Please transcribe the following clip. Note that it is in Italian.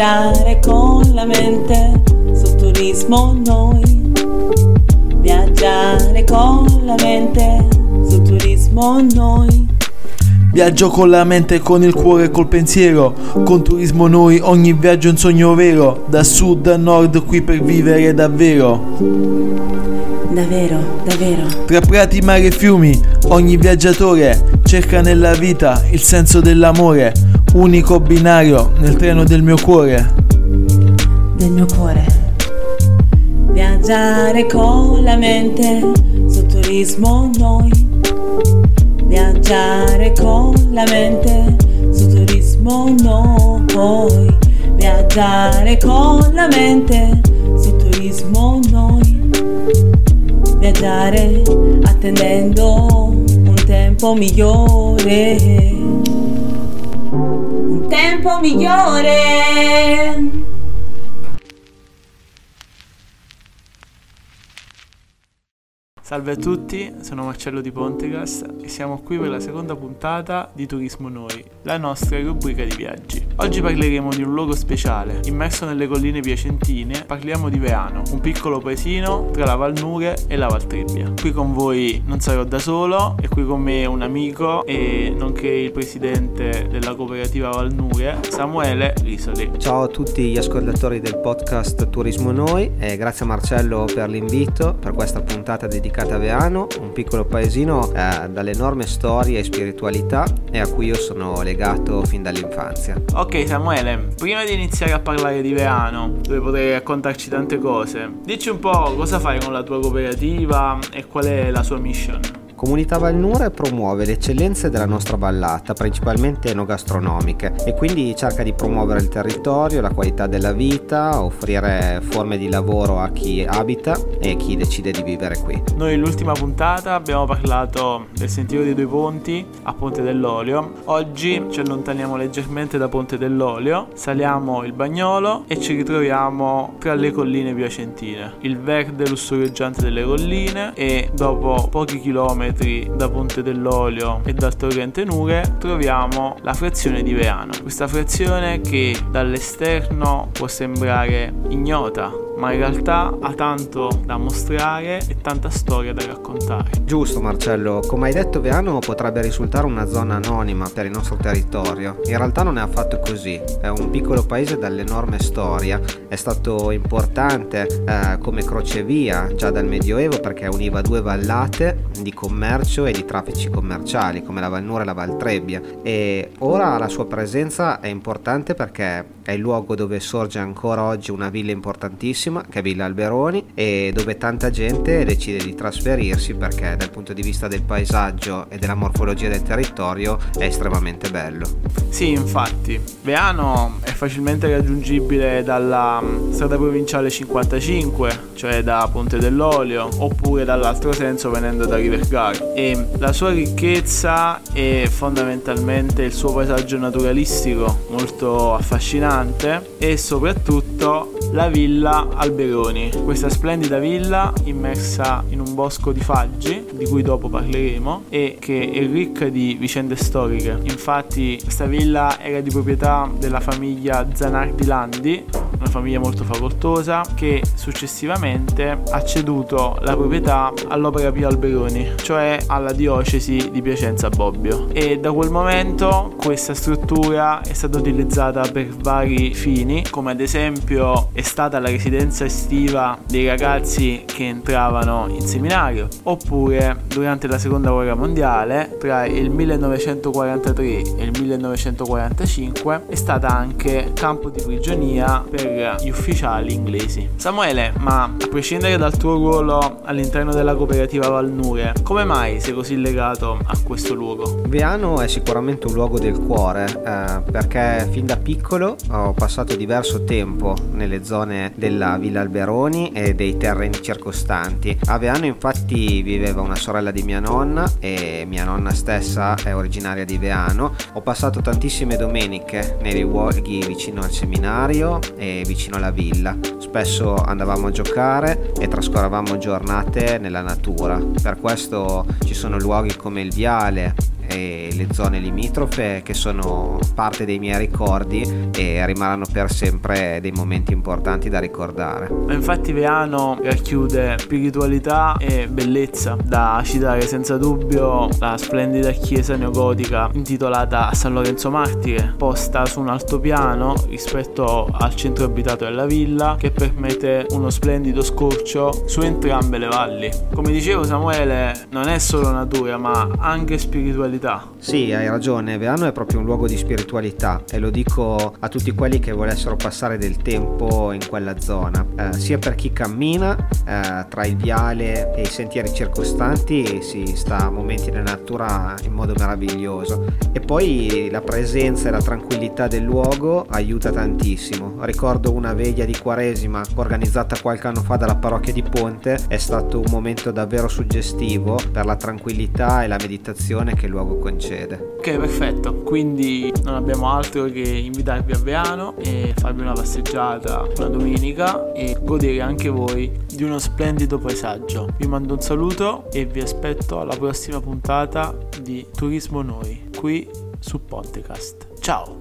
Viaggiare con la mente sul turismo noi. Viaggiare con la mente sul turismo noi. Viaggio con la mente, con il cuore e col pensiero. Con turismo noi ogni viaggio è un sogno vero. Da sud a nord qui per vivere davvero. Davvero, davvero. Tra prati, mari e fiumi, ogni viaggiatore cerca nella vita il senso dell'amore. Unico binario nel treno del mio cuore. Del mio cuore. Viaggiare con la mente sul turismo noi. Viaggiare con la mente sul turismo noi. Viaggiare con la mente sul turismo noi. Viaggiare attendendo un tempo migliore. Tempo migliore. Salve a tutti, sono Marcello di Pontegas e siamo qui per la seconda puntata di Turismo Noi, la nostra rubrica di viaggi. Oggi parleremo di un luogo speciale, immerso nelle colline piacentine, parliamo di Veano, un piccolo paesino tra la Val Nure e la Val Trebbia. Qui con voi non sarò da solo, è qui con me un amico e nonché il presidente della cooperativa Val Nure, Samuele Risoli. Ciao a tutti gli ascoltatori del podcast Turismo Noi e grazie a Marcello per l'invito per questa puntata dedicata Caveano, un piccolo paesino eh, dall'enorme storia e spiritualità e a cui io sono legato fin dall'infanzia. Ok Samuele, prima di iniziare a parlare di Veano, dove potrei raccontarci tante cose, dici un po' cosa fai con la tua cooperativa e qual è la sua mission? Comunità Valnure promuove le eccellenze della nostra vallata, principalmente enogastronomiche, e quindi cerca di promuovere il territorio, la qualità della vita, offrire forme di lavoro a chi abita e chi decide di vivere qui. Noi nell'ultima puntata abbiamo parlato del sentiero dei due ponti a Ponte dell'Olio. Oggi ci allontaniamo leggermente da Ponte dell'Olio, saliamo il Bagnolo e ci ritroviamo tra le colline piacentine. Il verde lussureggiante delle colline e dopo pochi chilometri km da Ponte dell'Olio e dal torrente Nure troviamo la frazione di Veano. Questa frazione che dall'esterno può sembrare ignota, ma in realtà ha tanto da mostrare e tanta storia da raccontare. Giusto Marcello, come hai detto Veano potrebbe risultare una zona anonima per il nostro territorio. In realtà non è affatto così, è un piccolo paese dall'enorme storia, è stato importante eh, come crocevia già dal Medioevo perché univa due vallate di commercio e di traffici commerciali come la Valnura e la Valtrebbia e ora la sua presenza è importante perché è il luogo dove sorge ancora oggi una villa importantissima che è Villa Alberoni e dove tanta gente decide di trasferirsi perché dal punto di vista del paesaggio e della morfologia del territorio è estremamente bello. Sì, infatti, Veano è facilmente raggiungibile dalla mm, strada provinciale 55, cioè da Ponte dell'Olio, oppure dall'altro senso venendo da Rivergaro e la sua ricchezza è fondamentalmente il suo paesaggio naturalistico molto affascinante e soprattutto la villa Alberoni, questa splendida villa immersa in un bosco di faggi, di cui dopo parleremo, e che è ricca di vicende storiche. Infatti questa villa era di proprietà della famiglia Zanardi Landi, una famiglia molto facoltosa, che successivamente ha ceduto la proprietà all'Opera Pio Alberoni, cioè alla diocesi di Piacenza Bobbio. E da quel momento questa struttura è stata utilizzata per vari fini, come ad esempio è stata la residenza estiva dei ragazzi che entravano in seminario, oppure durante la seconda guerra mondiale, tra il 1943 e il 1945, è stata anche campo di prigionia per gli ufficiali inglesi. Samuele, ma a prescindere dal tuo ruolo all'interno della cooperativa Valnure, come mai sei così legato a questo luogo? Viano è sicuramente un luogo del cuore, eh, perché fin da piccolo ho passato diverso tempo nelle zone della Villa Alberoni e dei terreni circostanti. A Veano infatti viveva una sorella di mia nonna e mia nonna stessa è originaria di Veano. Ho passato tantissime domeniche nei luoghi vicino al seminario e vicino alla villa. Spesso andavamo a giocare e trascorrevamo giornate nella natura. Per questo ci sono luoghi come il Viale e le zone limitrofe che sono parte dei miei ricordi e rimarranno per sempre dei momenti importanti da ricordare. Infatti Veano racchiude spiritualità e bellezza, da citare senza dubbio la splendida chiesa neogotica intitolata San Lorenzo Martire, posta su un altopiano rispetto al centro abitato della villa che permette uno splendido scorcio su entrambe le valli. Come dicevo Samuele, non è solo natura ma anche spiritualità. Sì, hai ragione, Veano è proprio un luogo di spiritualità e lo dico a tutti quelli che volessero passare del tempo in quella zona, eh, sia per chi cammina eh, tra il viale e i sentieri circostanti si sta a momenti nella natura in modo meraviglioso e poi la presenza e la tranquillità del luogo aiuta tantissimo. Ricordo una veglia di Quaresima organizzata qualche anno fa dalla parrocchia di Ponte, è stato un momento davvero suggestivo per la tranquillità e la meditazione che il luogo concede. Ok, perfetto. Quindi non abbiamo altro che invitarvi a Veano e farvi una passeggiata una domenica e godere anche voi di uno splendido paesaggio. Vi mando un saluto e vi aspetto alla prossima puntata di Turismo Noi qui su Pontecast. Ciao!